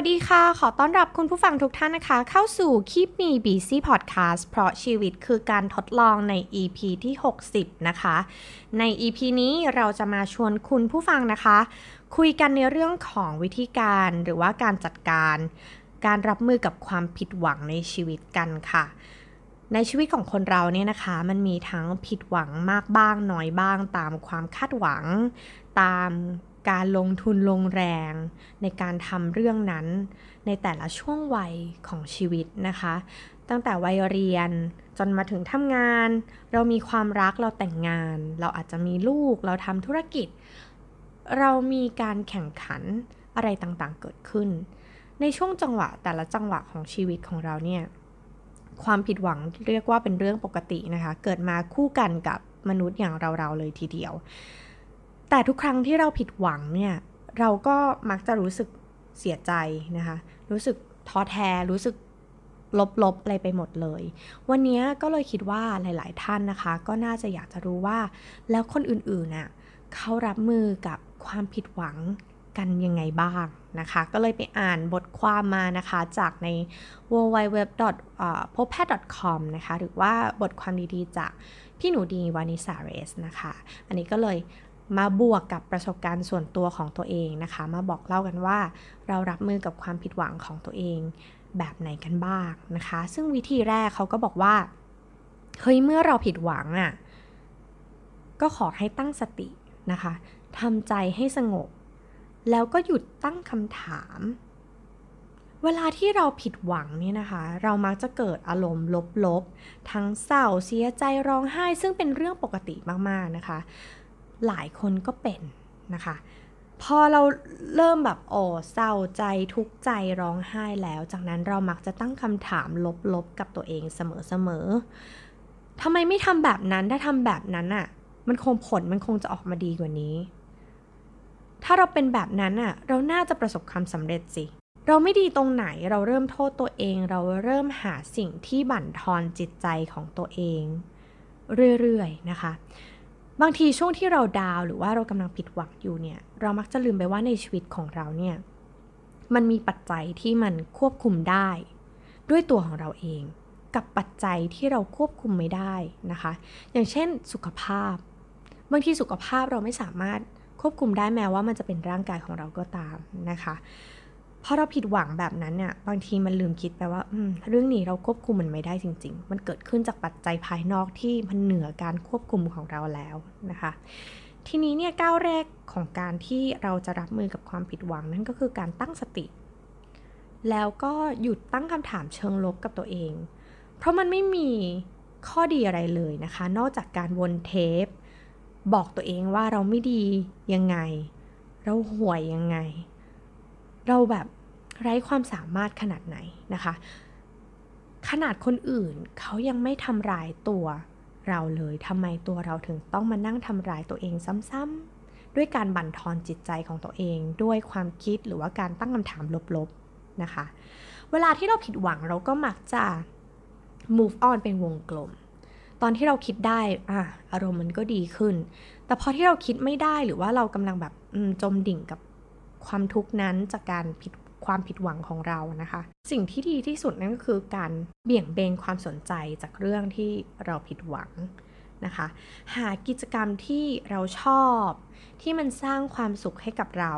วัสดีค่ะ ขอต้อนรับคุณผู้ฟังทุกท่านนะคะ เข้าสู่ Keep Me Busy Podcast เพราะชีวิตคือการทดลองใน EP ที่ 60 นะคะ ใน EP นี้เราจะมาชวนคุณผู้ฟังนะคะ คุยกันในเรื่องของวิธีการหรือว่าการจัดการ การรับมือกับความผิดหวังในชีวิตกันค่ะในชีวิตของคนเราเนี่ยนะคะ มันมีทั้งผิดหวังมากบ้างน้อยบ้าง ตามความคาดหวัง ตาม การลงทุนลงแรง ในการทำเรื่องนั้น ในแต่ละช่วงวัยของชีวิตนะคะ ตั้งแต่วัยเรียนจนมาถึงทำงาน เรามีความรักเราแต่งงาน เราอาจจะมีลูกเราทำธุรกิจ เรามีการแข่งขันอะไรต่างๆเกิดขึ้น ในช่วงจังหวะแต่ละจังหวะของชีวิตของเราเนี่ยความผิดหวังเรียกว่าเป็นเรื่องปกตินะคะ เกิดมาคู่กันกับมนุษย์อย่างเราๆเลยทีเดียว แต่ทุกครั้งที่เราผิดหวังเนี่ย เราก็มักจะรู้สึกเสียใจนะคะ รู้สึกท้อแท้ รู้สึกลบๆอะไรไปหมดเลย วันนี้ก็เลยคิดว่าหลาย ๆ ท่านนะคะ ก็น่าจะอยากจะรู้ว่า แล้วคนอื่นๆน่ะเขารับมือกับความผิดหวังกันยังไงบ้างนะคะ ก็เลยไปอ่านบทความมานะคะจากใน w w w p o p a t c o m นะคะ หรือว่าบทความดีๆ จากพี่หนูดีวานิสาเรสนะคะ อันนี้ก็เลย มาบวกกับประสบการณ์ส่วนตัวของตัวเองนะคะ มาบอกเล่ากันว่าเรารับมือกับความผิดหวังของตัวเองแบบไหนกันบ้างนะคะ ซึ่งวิธีแรกเขาก็บอกว่าเฮ้ยเมื่อเราผิดหวังอะ่ะก็ขอให้ตั้งสตินะคะทำใจให้สงบ แล้วก็หยุดตั้งคำถาม เวลาที่เราผิดหวังเนี่ยนะคะ เรามักจะเกิดอารมณ์ลบๆ ทั้งเศร้าเสียใจร้องไห้ ซึ่งเป็นเรื่องปกติมากๆนะคะ หลายคนก็เป็นนะคะ พอเราเริ่มแบบโอ้เศร้าใจทุกข์ใจร้องไห้แล้ว จากนั้นเรามักจะตั้งคำถามลบๆกับตัวเองเสมอๆทำไมไม่ทำแบบนั้นถ้าทำแบบนั้นอะ่ะมันคงผลมันคงจะออกมาดีกว่านี้ ถ้าเราเป็นแบบนั้นอะ่ะเราน่าจะประสบความสำเร็จสิเราไม่ดีตรงไหนเราเริ่มโทษตัวเอง เราเริ่มหาสิ่งที่บั่นทอนจิตใจของตัวเอง เรื่อยๆนะคะ บางทีช่วงที่เราดาวหรือว่าเรากำลังผิดหวังอยู่เนี่ย เรามักจะลืมไปว่าในชีวิตของเราเนี่ย มันมีปัจจัยที่มันควบคุมได้ ด้วยตัวของเราเอง กับปัจจัยที่เราควบคุมไม่ได้นะคะ อย่างเช่นสุขภาพ บางทีสุขภาพเราไม่สามารถควบคุมได้แม้ว่ามันจะเป็นร่างกายของเราก็ตามนะคะ พอเราผิดหวังแบบนั้นเนี่ยบางทีมันลืมคิดไปว่าเรื่องนี้เราควบคุมมันไม่ได้จริง ๆ มันเกิดขึ้นจากปัจจัยภายนอกที่มันเหนือการควบคุมของเราแล้วนะคะ ทีนี้เนี่ยก้าวแรกของการที่เราจะรับมือกับความผิดหวังนั่นก็คือการตั้งสติ แล้วก็หยุดตั้งคำถามเชิงลบกับตัวเอง เพราะมันไม่มีข้อดีอะไรเลยนะคะ นอกจากการวนเทป บอกตัวเองว่าเราไม่ดียังไง เราห่วยยังไง เราแบบไร้ความสามารถขนาดไหนนะคะ ขนาดคนอื่นเขายังไม่ทำร้ายตัวเราเลยทำไมตัวเราถึงต้องมานั่งทำร้ายตัวเองซ้ำๆด้วยการบั่นทอนจิตใจของตัวเอง ด้วยความคิดหรือว่าการตั้งคำถามลบๆนะคะ เวลาที่เราผิดหวังเราก็มักจะ move on เป็นวงกลม ตอนที่เราคิดได้อะอารมณ์มันก็ดีขึ้น แต่พอที่เราคิดไม่ได้หรือว่าเรากำลังแบบจมดิ่งกับ ความทุกข์นั้นจากการผิดความผิดหวังของเรานะคะ สิ่งที่ดีที่สุดนั่นก็คือการเบี่ยงเบนความสนใจจากเรื่องที่เราผิดหวังนะคะ หากิจกรรมที่เราชอบ ที่มันสร้างความสุขให้กับเรา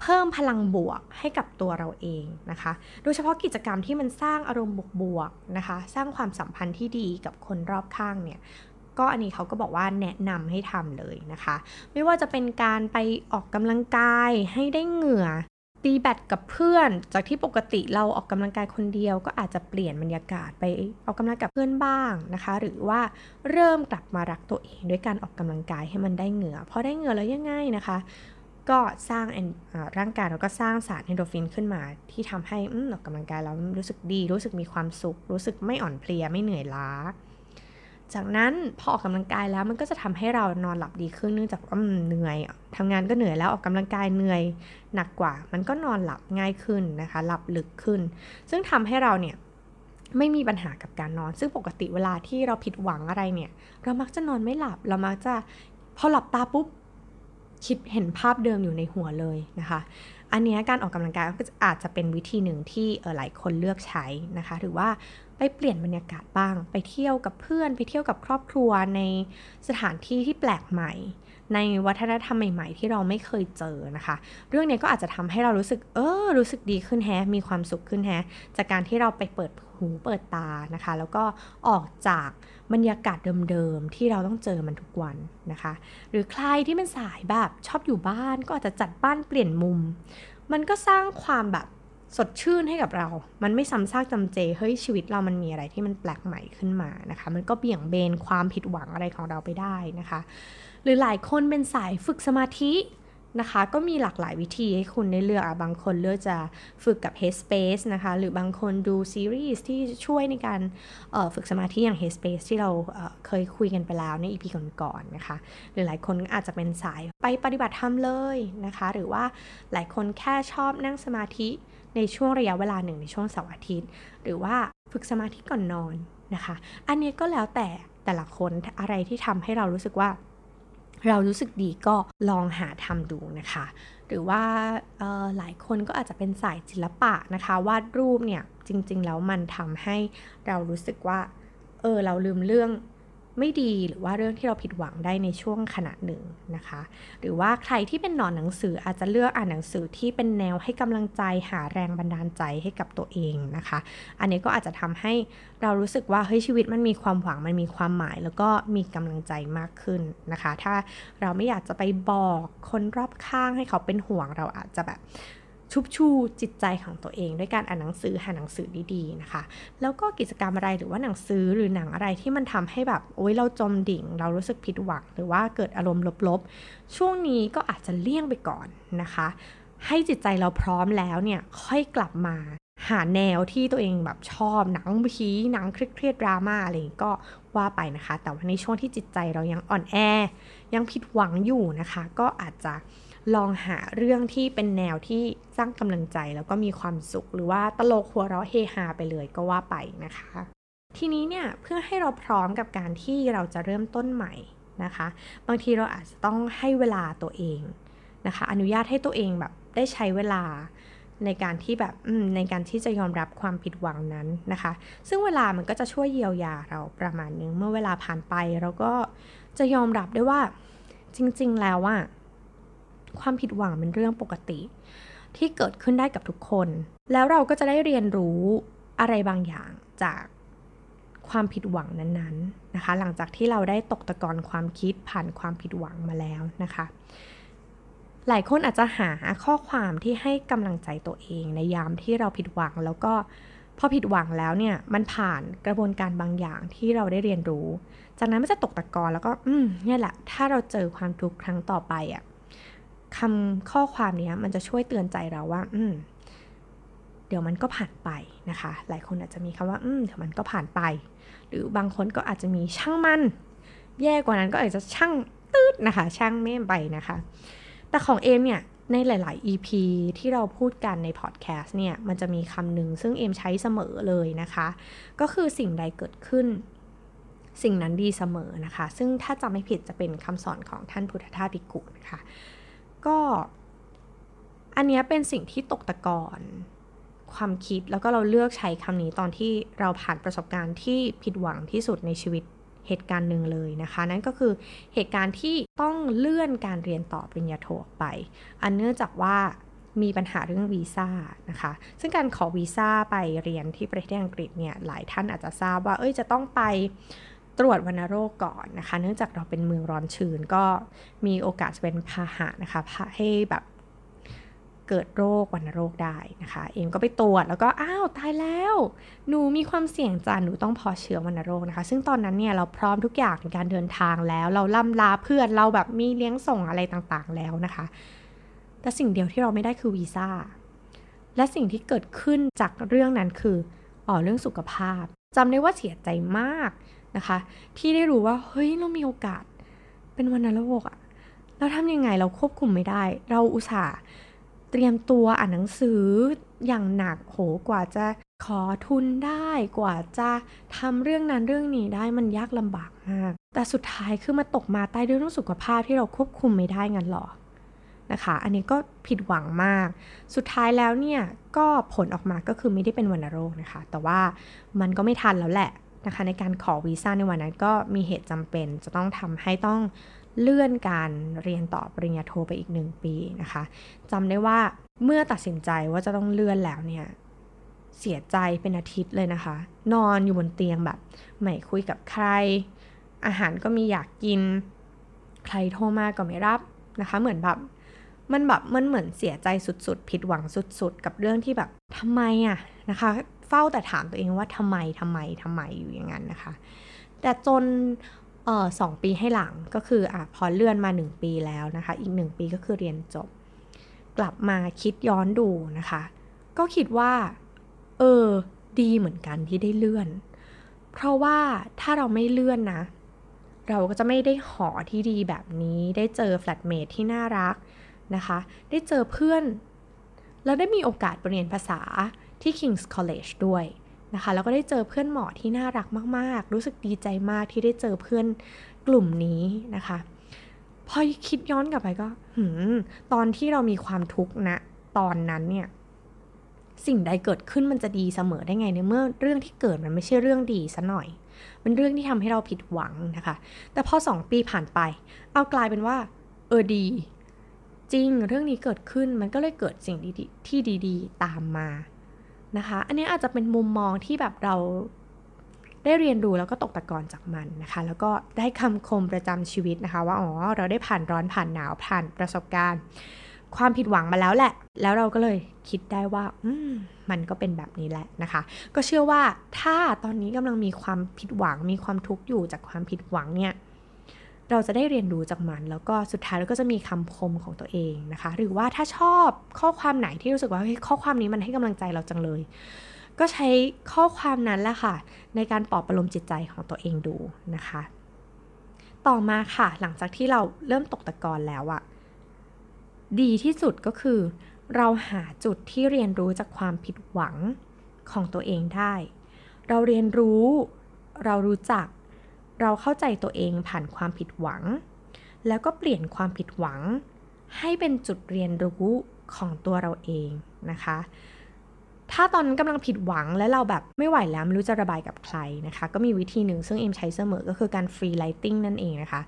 เพิ่มพลังบวกให้กับตัวเราเองนะคะ โดยเฉพาะกิจกรรมที่มันสร้างอารมณ์บวกๆนะคะ สร้างความสัมพันธ์ที่ดีกับคนรอบข้างเนี่ย ก็อันนี้เขาก็บอกว่าแนะนำให้ทำเลยนะคะ ไม่ว่าจะเป็นการไปออกกำลังกายให้ได้เหงื่อตีแบตกับเพื่อน จากที่ปกติเราออกกำลังกายคนเดียว ก็อาจจะเปลี่ยนบรรยากาศไปออกกำลังกับเพื่อนบ้างนะคะ หรือว่าเริ่มกลับมารักตัวเองด้วยการออกกำลังกายให้มันได้เหงื่อพอได้เหงื่อแล้วยังไงนะคะ ก็สร้างร่างกายเราก็สร้างสารเอนโดรฟินขึ้นมา ที่ทำให้ออกกำลังกายเรารู้สึกดี รู้สึกมีความสุข รู้สึกไม่อ่อนเพลียไม่เหนื่อยล้า จากนั้นพอออกกำลังกายแล้วมันก็จะทำให้เรานอนหลับดีขึ้นเนื่องจากว่าเหนื่อยทำงานก็เหนื่อยแล้วออกกำลังกายเหนื่อยหนักกว่า มันก็นอนหลับง่ายขึ้นนะคะหลับลึกขึ้น ซึ่งทำให้เราเนี่ยไม่มีปัญหากับการนอน ซึ่งปกติเวลาที่เราผิดหวังอะไรเนี่ย เรามักจะนอนไม่หลับ เรามักจะพอหลับตาปุ๊บคิดเห็นภาพเดิมอยู่ในหัวเลยนะคะ อันนี้การออกกำลังกายก็อาจจะเป็นวิธีหนึ่งที่ออหลายคนเลือกใช้นะคะ หรือว่า ไปเปลี่ยนบรรยากาศบ้าง ไปเที่ยวกับเพื่อน ไปเที่ยวกับครอบครัวในสถานที่ที่แปลกใหม่ ในวัฒนธรรมใหม่ ๆ ที่เราไม่เคยเจอนะคะ เรื่องนี้ก็อาจจะทำให้เรารู้สึก เออ รู้สึกดีขึ้นแฮะมีความสุขขึ้นแฮะจากการที่เราไปเปิดหูเปิดตานะคะ แล้วก็ออกจากบรรยากาศเดิมๆ ที่เราต้องเจอมันทุกวันนะคะ หรือใครที่เป็นสายแบบชอบอยู่บ้านก็อาจจะจัดบ้านเปลี่ยนมุม มันก็สร้างความแบบ สดชื่นให้กับเรา มันไม่ซ้ำซากจำเจ เฮ้ยชีวิตเรามันมีอะไรที่มันแปลกใหม่ขึ้นมานะคะ มันก็เบี่ยงเบนความผิดหวังอะไรของเราไปได้นะคะ หรือหลายคนเป็นสายฝึกสมาธินะคะ ก็มีหลากหลายวิธีให้คุณได้เลือกบางคนเลือกจะฝึกกับ Headspace นะคะ หรือบางคนดูซีรีส์ที่ช่วยในการฝึกสมาธิอย่าง Headspace ที่เราเเคยคุยกันไปแล้วใน EP ก่อนๆนะคะ หรือหลายคนอาจจะเป็นสายไปปฏิบัติธรรมเลยนะคะ หรือว่าหลายคนแค่ชอบนั่งสมาธิ ในช่วงระยะเวลาหนึ่งในช่วงเสาร์อาทิตย์ หรือว่าฝึกสมาธิก่อนนอนนะคะ อันนี้ก็แล้วแต่แต่ละคนอะไรที่ทำให้เรารู้สึกว่า เรารู้สึกดีก็ลองหาทำดูนะคะ หรือว่าหลายคนก็อาจจะเป็นสายศิลปะนะคะวาดรูปเนี่ยจริง ๆ แล้วมันทำให้เรารู้สึกว่าเออเราลืมเรื่อง ไม่ดีหรือว่าเรื่องที่เราผิดหวังได้ในช่วงขณะหนึ่งนะคะ หรือว่าใครที่เป็นหนอนหนังสืออาจจะเลือกอ่านหนังสือที่เป็นแนวให้กำลังใจหาแรงบันดาลใจให้กับตัวเองนะคะ อันนี้ก็อาจจะทำให้เรารู้สึกว่าเฮ้ยชีวิตมันมีความหวังมันมีความหมาย แล้วก็มีกำลังใจมากขึ้นนะคะ ถ้าเราไม่อยากจะไปบอกคนรอบข้างให้เขาเป็นห่วงเราอาจจะแบบ ชุบชูจิตใจของตัวเองด้วยการอ่านหนังสือหาหนังสือดีๆนะคะ แล้วก็กิจกรรมอะไรหรือว่าหนังสือหรือหนังอะไรที่มันทำให้แบบโอ๊ยเราจมดิ่ง เรารู้สึกผิดหวัง หรือว่าเกิดอารมณ์ลบๆ ช่วงนี้ก็อาจจะเลี่ยงไปก่อนนะคะ ให้จิตใจเราพร้อมแล้วเนี่ยค่อยกลับมาหาแนวที่ตัวเองแบบชอบหนังผีหนังเครียดดราม่าอะไรก็ว่าไปนะคะ แต่ว่าในช่วงที่จิตใจเรายังอ่อนแอ ยังผิดหวังอยู่นะคะ ก็อาจจะ ลองหาเรื่องที่เป็นแนวที่สร้างกำลังใจแล้วก็มีความสุข หรือว่าตลกหัวเราะเฮฮาไปเลยก็ว่าไปนะคะ ทีนี้เนี่ยเพื่อให้เราพร้อมกับการที่เราจะเริ่มต้นใหม่นะคะ บางทีเราอาจจะต้องให้เวลาตัวเองนะคะ อนุญาตให้ตัวเองแบบได้ใช้เวลาในการที่แบบในการที่จะยอมรับความผิดหวังนั้นนะคะ ซึ่งเวลามันก็จะช่วยเยียวยาเราประมาณนึง เมื่อเวลาผ่านไปเราก็จะยอมรับได้ว่าจริง ๆ แล้วว่า ความผิดหวังเป็นเรื่องปกติ ที่เกิดขึ้นได้กับทุกคน แล้วเราก็จะได้เรียนรู้อะไรบางอย่างจากความผิดหวังนั้นๆนะคะ หลังจากที่เราได้ตกตะกอนความคิดผ่านความผิดหวังมาแล้วนะคะ หลายคนอาจจะหาข้อความที่ให้กำลังใจตัวเองในยามที่เราผิดหวังแล้วก็พอผิดหวังแล้วเนี่ยมันผ่านกระบวนการบางอย่างที่เราได้เรียนรู้ จากนั้นมันจะตกตะกอนแล้วก็ อืมเนี่ยแหละ ถ้าเราเจอความทุกข์ครั้งต่อไปอะ่ะ คำข้อความนี้มันจะช่วยเตือนใจเราว่า อืมเดี๋ยวมันก็ผ่านไปนะคะ หลายคนอาจจะมีคำว่า อืมเดี๋ยวมันก็ผ่านไป หรือบางคนก็อาจจะมีช่างมัน แย่กว่านั้นก็อาจจะช่างตืดนะคะ ช่างเม่ไปนะคะ แต่ของเอมเนี่ย ในหลาย ๆ EP ที่เราพูดกันในพอดแคสต์เนี่ย มันจะมีคำหนึ่งซึ่งเอมใช้เสมอเลยนะคะ ก็คือสิ่งใดเกิดขึ้น สิ่งนั้นดีเสมอนะคะ ซึ่งถ้าจำไม่ผิดจะเป็นคำสอนของท่านพุทธทาสภิกขุนะคะ ก็ อันนี้เป็นสิ่งที่ตกตะกอนความคิดแล้วก็เราเลือกใช้คำนี้ตอนที่เราผ่านประสบการณ์ที่ผิดหวังที่สุดในชีวิตเหตุการณ์หนึ่งเลยนะคะ นั่นก็คือเหตุการณ์ที่ต้องเลื่อนการเรียนต่อปริญญาโทออกไป อันเนื่องจากว่ามีปัญหาเรื่องวีซ่านะคะ ซึ่งการขอวีซ่าไปเรียนที่ประเทศอังกฤษเนี่ยหลายท่านอาจจะทราบว่าเอ้ยจะต้องไป ตรวจวัณโรคก่อนนะคะ เนื่องจากเราเป็นเมืองร้อนชื้นก็มีโอกาสจะเป็นพาหะนะคะให้แบบเกิดโรควัณโรคได้นะคะ เอ็มก็ไปตรวจแล้วก็อ้าวตายแล้ว หนูมีความเสี่ยงจานหนูต้องพอเชื้อวัณโรคนะคะ ซึ่งตอนนั้นเนี่ยเราพร้อมทุกอย่างในการเดินทางแล้ว เราล่ำลาเพื่อนเราแบบมีเลี้ยงส่งอะไรต่างๆแล้วนะคะ แต่สิ่งเดียวที่เราไม่ได้คือวีซ่าและสิ่งที่เกิดขึ้นจากเรื่องนั้นคืออ๋อเรื่องสุขภาพจำได้ว่าเสียใจมาก นะคะ ที่ได้รู้ว่าเฮ้ยเรามีโอกาสเป็นวันโรคอะเราทำยังไงเราควบคุมไม่ได้ เราอุตส่าห์เตรียมตัวอ่านหนังสืออย่างหนักโหกว่าจะขอทุนได้กว่าจะทำเรื่องนั้นเรื่องนี้ได้มันยากลำบากมาก แต่สุดท้ายคือมาตกมาใต้ด้วยเรื่องสุขภาพที่เราควบคุมไม่ได้งั้นหรอนะคะ อันนี้ก็ผิดหวังมาก สุดท้ายแล้วเนี่ยก็ผลออกมาก็คือไม่ได้เป็นวัณโรคนะคะ แต่ว่ามันก็ไม่ทันแล้วแหละ นะคะในการขอวีซ่าในวันนั้นก็มีเหตุจำเป็น จะต้องทำให้ต้องเลื่อนการเรียนต่อปริญญาโทไปอีกหนึ่งปีนะคะจำได้ว่าเมื่อตัดสินใจว่าจะต้องเลื่อนแล้วเนี่ยเสียใจเป็นอาทิตย์เลยนะคะ นอนอยู่บนเตียงแบบไม่คุยกับใคร อาหารก็มีอยากกิน ใครโทรมาก็ไม่รับนะคะ เหมือนแบบมันแบบมันเหมือนเสียใจสุดๆ ผิดหวังสุดๆ กับเรื่องที่แบบทำไมอะนะคะ ฝ้าแต่ถามตัวเองว่าทำไมทำไมทำไมอยู่อย่างนั้นนะคะ แต่จนออสองปีให้หลังก็คืออะพอเลื่อนมา 1 ปีแล้วนะคะ อีก 1 ปีก็คือเรียนจบ กลับมาคิดย้อนดูนะคะ ก็คิดว่า เออ ดีเหมือนกันที่ได้เลื่อน เพราะว่าถ้าเราไม่เลื่อนนะ เราก็จะไม่ได้หอที่ดีแบบนี้ ได้เจอแฟลตเมทที่น่ารักนะคะ ได้เจอเพื่อน แล้วได้มีโอกาสเรียนภาษา ที่ King's College ด้วยนะคะ แล้วก็ได้เจอเพื่อนหมอที่น่ารักมาก ๆ รู้สึกดีใจมากที่ได้เจอเพื่อนกลุ่มนี้นะคะ พอคิดย้อนกลับไปก็หืมตอนที่เรามีความทุกข์นะตอนนั้นเนี่ยสิ่งใดเกิดขึ้นมันจะดีเสมอได้ไงในเมื่อเรื่องที่เกิดมันไม่ใช่เรื่องดีซะหน่อย มันเรื่องที่ทำให้เราผิดหวังนะคะ แต่พอสองปีผ่านไป เอากลายเป็นว่า เออดี จริงเรื่องนี้เกิดขึ้นมันก็เลยเกิดสิ่งดีๆที่ดีๆ ตามมา นะคะ อันนี้อาจจะเป็นมุมมองที่แบบเราได้เรียนรู้แล้วก็ตกตะกอนจากมันนะคะ แล้วก็ได้คำคมประจำชีวิตนะคะ ว่าอ๋อเราได้ผ่านร้อนผ่านหนาวผ่านประสบการณ์ ความผิดหวังมาแล้วแหละ แล้วเราก็เลยคิดได้ว่าอืมมันก็เป็นแบบนี้แหละนะคะ ก็เชื่อว่าถ้าตอนนี้กำลังมีความผิดหวังมีความทุกข์อยู่จากความผิดหวังเนี่ย เราจะได้เรียนรู้จากมัน แล้วก็สุดท้ายเราก็จะมีคำคมของตัวเองนะคะ หรือว่าถ้าชอบข้อความไหนที่รู้สึกว่าข้อความนี้มันให้กำลังใจเราจังเลย ก็ใช้ข้อความนั้นแหละค่ะ ในการปลอบประโลมจิตใจของตัวเองดูนะคะ ต่อมาค่ะ หลังจากที่เราเริ่มตกตะกอนแล้วอะดีที่สุดก็คือ เราหาจุดที่เรียนรู้จากความผิดหวังของตัวเองได้ เราเรียนรู้ เรารู้จัก เราเข้าใจตัวเองผ่านความผิดหวัง แล้วก็เปลี่ยนความผิดหวัง ให้เป็นจุดเรียนรู้ของตัวเราเองนะคะ ถ้าตอนนั้นกำลังผิดหวังและเราแบบไม่ไหวแล้วไม่รู้จะระบายกับใครนะคะ ก็มีวิธีหนึ่งซึ่งเอ็มใช้เสมอก็คือการ free writing นั่นเองนะคะ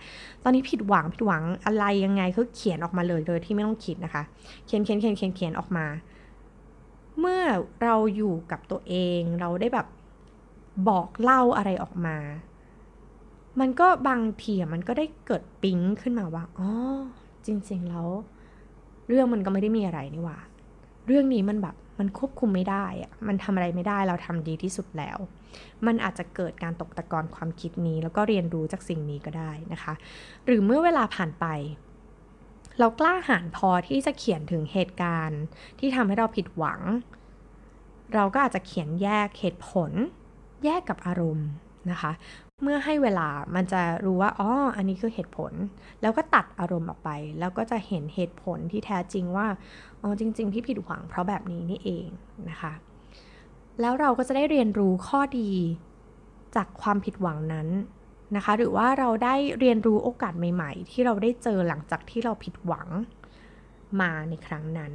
ตอนนี้ผิดหวังผิดหวังอะไรยังไงก็เขียนออกมาเลยโดยที่ไม่ต้องคิดนะคะ เขียนเขียนเขียนเขียนเขียนออกมา เมื่อเราอยู่กับตัวเองเราได้แบบบอกเล่าอะไรออกมา มันก็บางทีมันก็ได้เกิดปิ๊งขึ้นมาว่าอ๋อจริงๆแล้วเรื่องมันก็ไม่ได้มีอะไรนี่หว่า เรื่องนี้มันแบบมันควบคุมไม่ได้อะมันทำอะไรไม่ได้เราทำดีที่สุดแล้ว มันอาจจะเกิดการตกตะกอนความคิดนี้ แล้วก็เรียนรู้จากสิ่งนี้ก็ได้นะคะ หรือเมื่อเวลาผ่านไป เรากล้าหาญพอที่จะเขียนถึงเหตุการณ์ ที่ทำให้เราผิดหวัง เราก็อาจจะเขียนแยกเหตุผล แยกกับอารมณ์ นะคะ เมื่อให้เวลามันจะรู้ว่าอ๋ออันนี้คือเหตุผล แล้วก็ตัดอารมณ์ออกไป แล้วก็จะเห็นเหตุผลที่แท้จริงว่าอ๋อจริง ๆ ที่ผิดหวังเพราะแบบนี้นี่เองนะคะ แล้วเราก็จะได้เรียนรู้ข้อดีจากความผิดหวังนั้นนะคะ หรือว่าเราได้เรียนรู้โอกาสใหม่ ๆ ที่เราได้เจอหลังจากที่เราผิดหวังมาในครั้งนั้น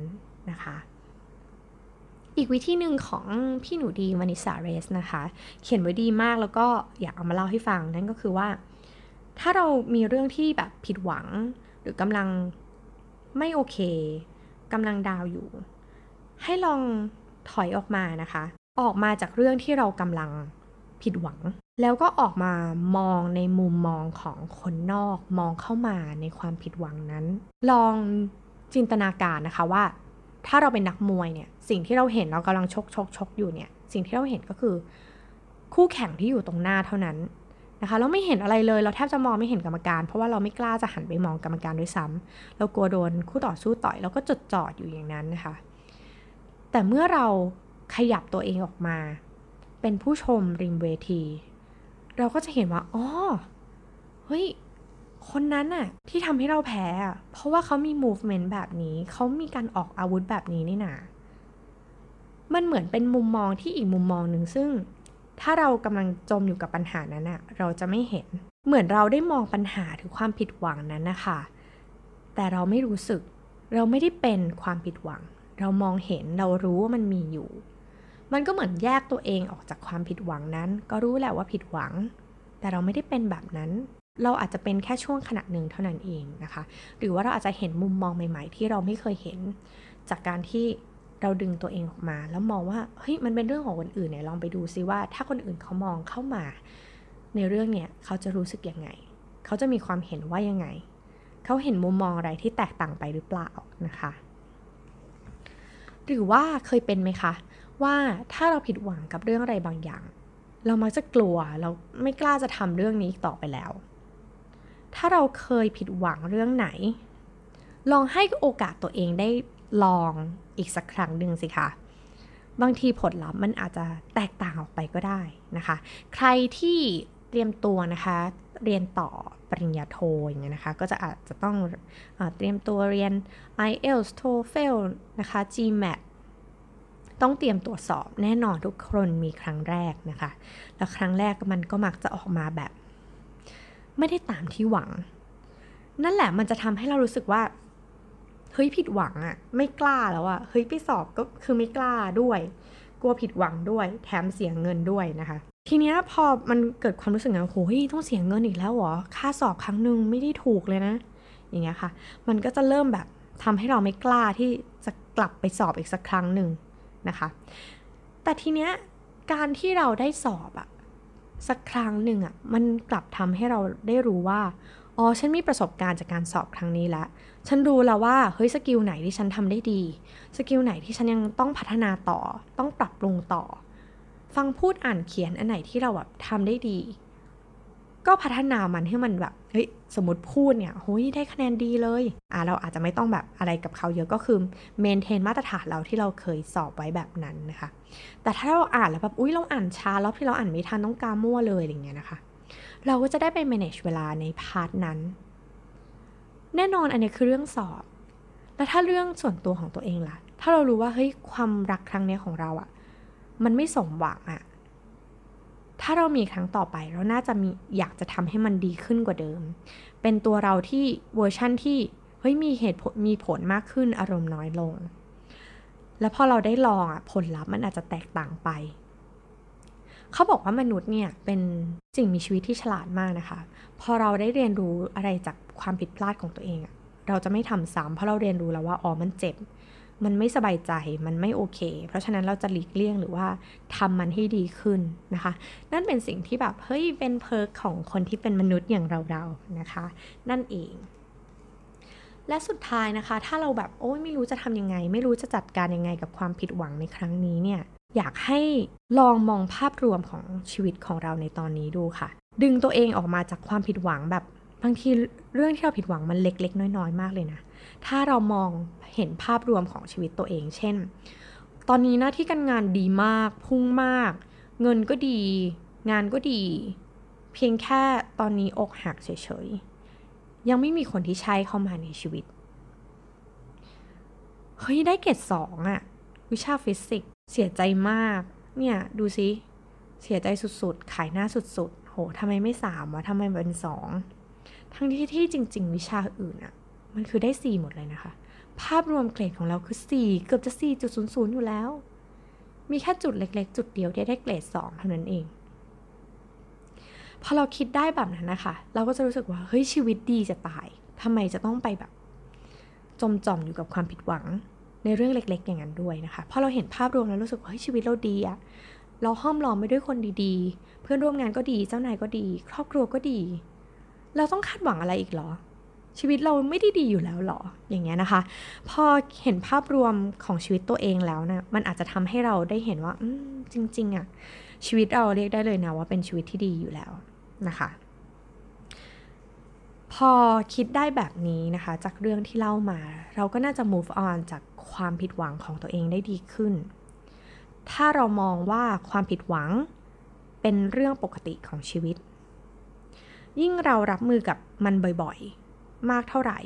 นะคะ อีกวิธีหนึ่งของพี่หนูดีมานิสาเรสนะคะ เขียนไว้ดีมากแล้วก็อยากเอามาเล่าให้ฟังนั่นก็คือว่า ถ้าเรามีเรื่องที่แบบผิดหวัง หรือกำลังไม่โอเคกำลังดาวอยู่ ให้ลองถอยออกมานะคะ ออกมาจากเรื่องที่เรากำลังผิดหวัง แล้วก็ออกมามองในมุมมองของคนนอกมองเข้ามาในความผิดหวังนั้น ลองจินตนาการนะคะว่า ถ้าเราเป็นนักมวยเนี่ย สิ่งที่เราเห็นเรากำลังชกชกชกอยู่เนี่ย สิ่งที่เราเห็นก็คือ คู่แข่งที่อยู่ตรงหน้าเท่านั้นนะคะ เราไม่เห็นอะไรเลย เราแทบจะมองไม่เห็นกรรมการ เพราะว่าเราไม่กล้าจะหันไปมองกรรมการด้วยซ้ำเรากลัวโดนคู่ต่อสู้ต่อย เราก็จดจ่ออยู่อย่างนั้นนะคะ แต่เมื่อเราขยับตัวเองออกมา เป็นผู้ชมริมเวที เราก็จะเห็นว่า อ๋อ เฮ้ย คนนั้นน่ะที่ทำให้เราแพ้อะเพราะว่าเขามี movement แบบนี้ เขามีการออกอาวุธแบบนี้นี่นามันเหมือนเป็นมุมมองที่อีกมุมมองหนึ่งซึ่ง ถ้าเรากำลังจมอยู่กับปัญหานั้นอะเราจะไม่เห็น เหมือนเราได้มองปัญหาถึงความผิดหวังนั้นนะคะ แต่เราไม่รู้สึก เราไม่ได้เป็นความผิดหวัง เรามองเห็นเรารู้ว่ามันมีอยู่ มันก็เหมือนแยกตัวเองออกจากความผิดหวังนั้น ก็รู้แหละว่าผิดหวัง แต่เราไม่ได้เป็นแบบนั้น เราอาจจะเป็นแค่ช่วงขณะหนึ่งเท่านั้นเองนะคะ หรือว่าเราอาจจะเห็นมุมมองใหม่ ๆ ที่เราไม่เคยเห็น จากการที่เราดึงตัวเองออกมา แล้วมองว่าเฮ้ยมันเป็นเรื่องของคนอื่นเนี่ยลองไปดูซิว่า ถ้าคนอื่นเขามองเข้ามา ในเรื่องเนี่ยเขาจะรู้สึกยังไง เขาจะมีความเห็นว่ายังไง เขาเห็นมุมมองอะไรที่แตกต่างไปหรือเปล่านะคะ หรือว่าเคยเป็นไหมคะ ว่าถ้าเราผิดหวังกับเรื่องอะไรบางอย่าง เรามักจะกลัวเราไม่กล้าจะทำเรื่องนี้ต่อไปแล้ว ถ้าเราเคยผิดหวังเรื่องไหน ลองให้โอกาสตัวเองได้ลองอีกสักครั้งหนึ่งสิคะบางทีผลลัพธ์มันอาจจะแตกต่างออกไปก็ได้นะคะ ใครที่เตรียมตัวนะคะ เรียนต่อปริญญาโทอย่างเงี้ยนะคะ ก็จะอาจจะต้องอเตรียมตัวเรียน IELTS TOEFL นะคะ GMAT ต้องเตรียมตรวจสอบแน่นอนทุกคนมีครั้งแรกนะคะ แล้วครั้งแรกมันก็มักจะออกมาแบบ ไม่ได้ตามที่หวัง นั่นแหละมันจะทำให้เรารู้สึกว่าเฮ้ยผิดหวังอะไม่กล้าแล้วอะเฮ้ยไปสอบก็คือไม่กล้าด้วย กลัวผิดหวังด้วย แถมเสียเงินด้วยนะคะ ทีเนี้ยพอมันเกิดความรู้สึกว่าโอ้ยต้องเสียเงินอีกแล้วเหรอค่าสอบครั้งหนึ่งไม่ได้ถูกเลยนะ อย่างเงี้ยค่ะ มันก็จะเริ่มแบบทำให้เราไม่กล้าที่จะกลับไปสอบอีกสักครั้งหนึ่งนะคะ แต่ทีเนี้ยการที่เราได้สอบอะ สักครั้งหนึ่งอะมันกลับทำให้เราได้รู้ว่า อ๋อ ฉันมีประสบการณ์จากการสอบครั้งนี้แล้วฉันรู้แล้วว่า เฮ้ย skill ไหนที่ฉันทำได้ดี skill ไหนที่ฉันยังต้องพัฒนาต่อ ต้องปรับปรุงต่อ ฟังพูดอ่านเขียนอันไหนที่เราแบบทำได้ดี ก็พัฒนามันให้มันแบบ เฮ้ยสมมติพูดเนี่ยเฮ้ยได้คะแนนดีเลยอ่าเราอาจจะไม่ต้องแบบอะไรกับเขาเยอะก็คือ maintain มาตรฐานเราที่เราเคยสอบไว้แบบนั้นนะคะ แต่ถ้าเราอ่านแล้วแบบอุ้ยเราอ่านช้าแล้วที่เราอ่านไม่ทันต้องกามั่วเลยอะไรเงี้ยนะคะ เราก็จะได้ไป manage เวลาใน part นั้น แน่นอนอันนี้คือเรื่องสอบ แล้วถ้าเรื่องส่วนตัวของตัวเองล่ะ ถ้าเรารู้ว่าเฮ้ยความรักครั้งนี้ของเราอะมันไม่สมหวังอะ ถ้าเรามีครั้งต่อไปเราน่าจะมีอยากจะทำให้มันดีขึ้นกว่าเดิม เป็นตัวเราที่เวอร์ชั่นที่เฮ้ยมีเหตุผลมีผลมากขึ้นอารมณ์น้อยลง แล้วพอเราได้ลองอะผลลัพธ์มันอาจจะแตกต่างไป เขาบอกว่ามนุษย์เนี่ยเป็นสิ่งมีชีวิตที่ฉลาดมากนะคะ พอเราได้เรียนรู้อะไรจากความผิดพลาดของตัวเองอะเราจะไม่ทำซ้ำเพราะเราเรียนรู้แล้วว่าอ๋อมันเจ็บ มันไม่สบายใจมันไม่โอเค เพราะฉะนั้นเราจะหลีกเลี่ยงหรือว่าทำมันให้ดีขึ้นนะคะ นั่นเป็นสิ่งที่แบบเฮ้ยเป็นเพิร์กของคนที่เป็นมนุษย์อย่างเราๆนะคะ นั่นเองและสุดท้ายนะคะ ถ้าเราแบบโอ้ยไม่รู้จะทำยังไง ไม่รู้จะจัดการยังไงกับความผิดหวังในครั้งนี้เนี่ย อยากให้ลองมองภาพรวมของชีวิตของเราในตอนนี้ดูค่ะ ดึงตัวเองออกมาจากความผิดหวังแบบบางทีเรื่องที่เราผิดหวังมันเล็ก ๆ น้อย ๆ มากเลยนะ ถ้าเรามองเห็นภาพรวมของชีวิตตัวเอง เช่น ตอนนี้หน้าที่การงานดีมาก พุ่งมาก เงินก็ดี งานก็ดี เพียงแค่ตอนนี้อกหักเฉยๆ ยังไม่มีคนที่ใช่เข้ามาในชีวิต เฮ้ย ได้เกรดสองอะวิชาฟิสิกส์เสียใจมาก เนี่ย ดูสิ เสียใจสุดๆ ขายหน้าสุดๆ โหทำไมไม่สามวะทำไมเป็นสอง ทั้งที่ที่จริง ๆ วิชาอื่นอะ มันคือได้สี่หมดเลยนะคะ ภาพรวมเกรดของเราคือสี่เกือบจะสี่จุดศูนย์ศูนย์อยู่แล้ว มีแค่จุดเล็ก ๆ จุดเดียวที่ได้เกรดสองเท่านั้นเอง พอเราคิดได้แบบนั้นนะคะ เราก็จะรู้สึกว่า เฮ้ย ชีวิตดีจะตายทำไมจะต้องไปแบบ จมจอมอยู่กับความผิดหวังในเรื่องเล็ก ๆ อย่างนั้นด้วยนะคะ พอเราเห็นภาพรวมแล้วรู้สึกว่าเฮ้ยชีวิตเราดีอะเราห้อมล้อมไปด้วยคนดีๆ เพื่อนร่วมงานก็ดี เจ้านายก็ดี ครอบครัวก็ดี เราต้องคาดหวังอะไรอีกหรอ ชีวิตเราไม่ได้ดีอยู่แล้วหรอ อย่างเงี้ยนะคะ พอเห็นภาพรวมของชีวิตตัวเองแล้วนะ มันอาจจะทำให้เราได้เห็นว่าจริงๆอะชีวิตเราเรียกได้เลยนะว่าเป็นชีวิตที่ดีอยู่แล้วนะคะ พอคิดได้แบบนี้นะคะ จากเรื่องที่เล่ามา เราก็น่าจะ move on จากความผิดหวังของตัวเองได้ดีขึ้น ถ้าเรามองว่าความผิดหวังเป็นเรื่องปกติของชีวิต ยิ่งเรารับมือกับมันบ่อยๆ มากเท่าไหร่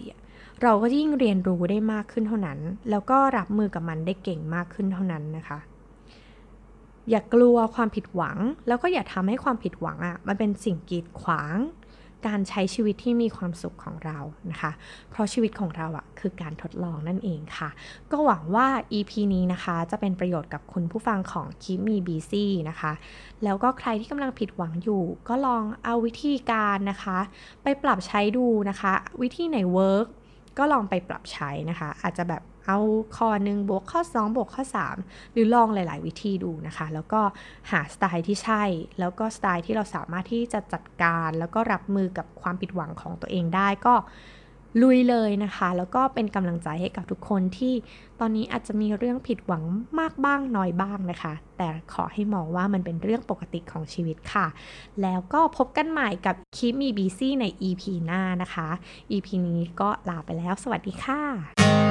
เราก็ยิ่งเรียนรู้ได้มากขึ้นเท่านั้น แล้วก็รับมือกับมันได้เก่งมากขึ้นเท่านั้นนะคะ อย่ากลัวความผิดหวัง แล้วก็อย่าทำให้ความผิดหวังอะ่ะมันเป็นสิ่งกีดขวาง การใช้ชีวิตที่มีความสุขของเรานะคะ เพราะชีวิตของเราอะคือการทดลองนั่นเองค่ะ ก็หวังว่า EP นี้นะคะจะเป็นประโยชน์กับคุณผู้ฟังของ Keep Me Busy นะคะ แล้วก็ใครที่กำลังผิดหวังอยู่ ก็ลองเอาวิธีการนะคะ ไปปรับใช้ดูนะคะ วิธีไหน work ก็ลองไปปรับใช้นะคะ อาจจะแบบ เอาข้อหนึ่งบวกข้อ 2 บวกข้อ 3 หรือลองหลาย ๆ วิธีดูนะคะ แล้วก็หาสไตล์ที่ใช่ แล้วก็สไตล์ที่เราสามารถที่จะจัดการแล้วก็รับมือกับความผิดหวังของตัวเองได้ก็ลุยเลยนะคะ แล้วก็เป็นกำลังใจให้กับทุกคนที่ตอนนี้อาจจะมีเรื่องผิดหวังมากบ้างน้อยบ้างนะคะ แต่ขอให้มองว่ามันเป็นเรื่องปกติของชีวิตค่ะ แล้วก็พบกันใหม่กับคิมีบีซี่ใน EP หน้านะคะ EP นี้ก็ลาไปแล้ว สวัสดีค่ะ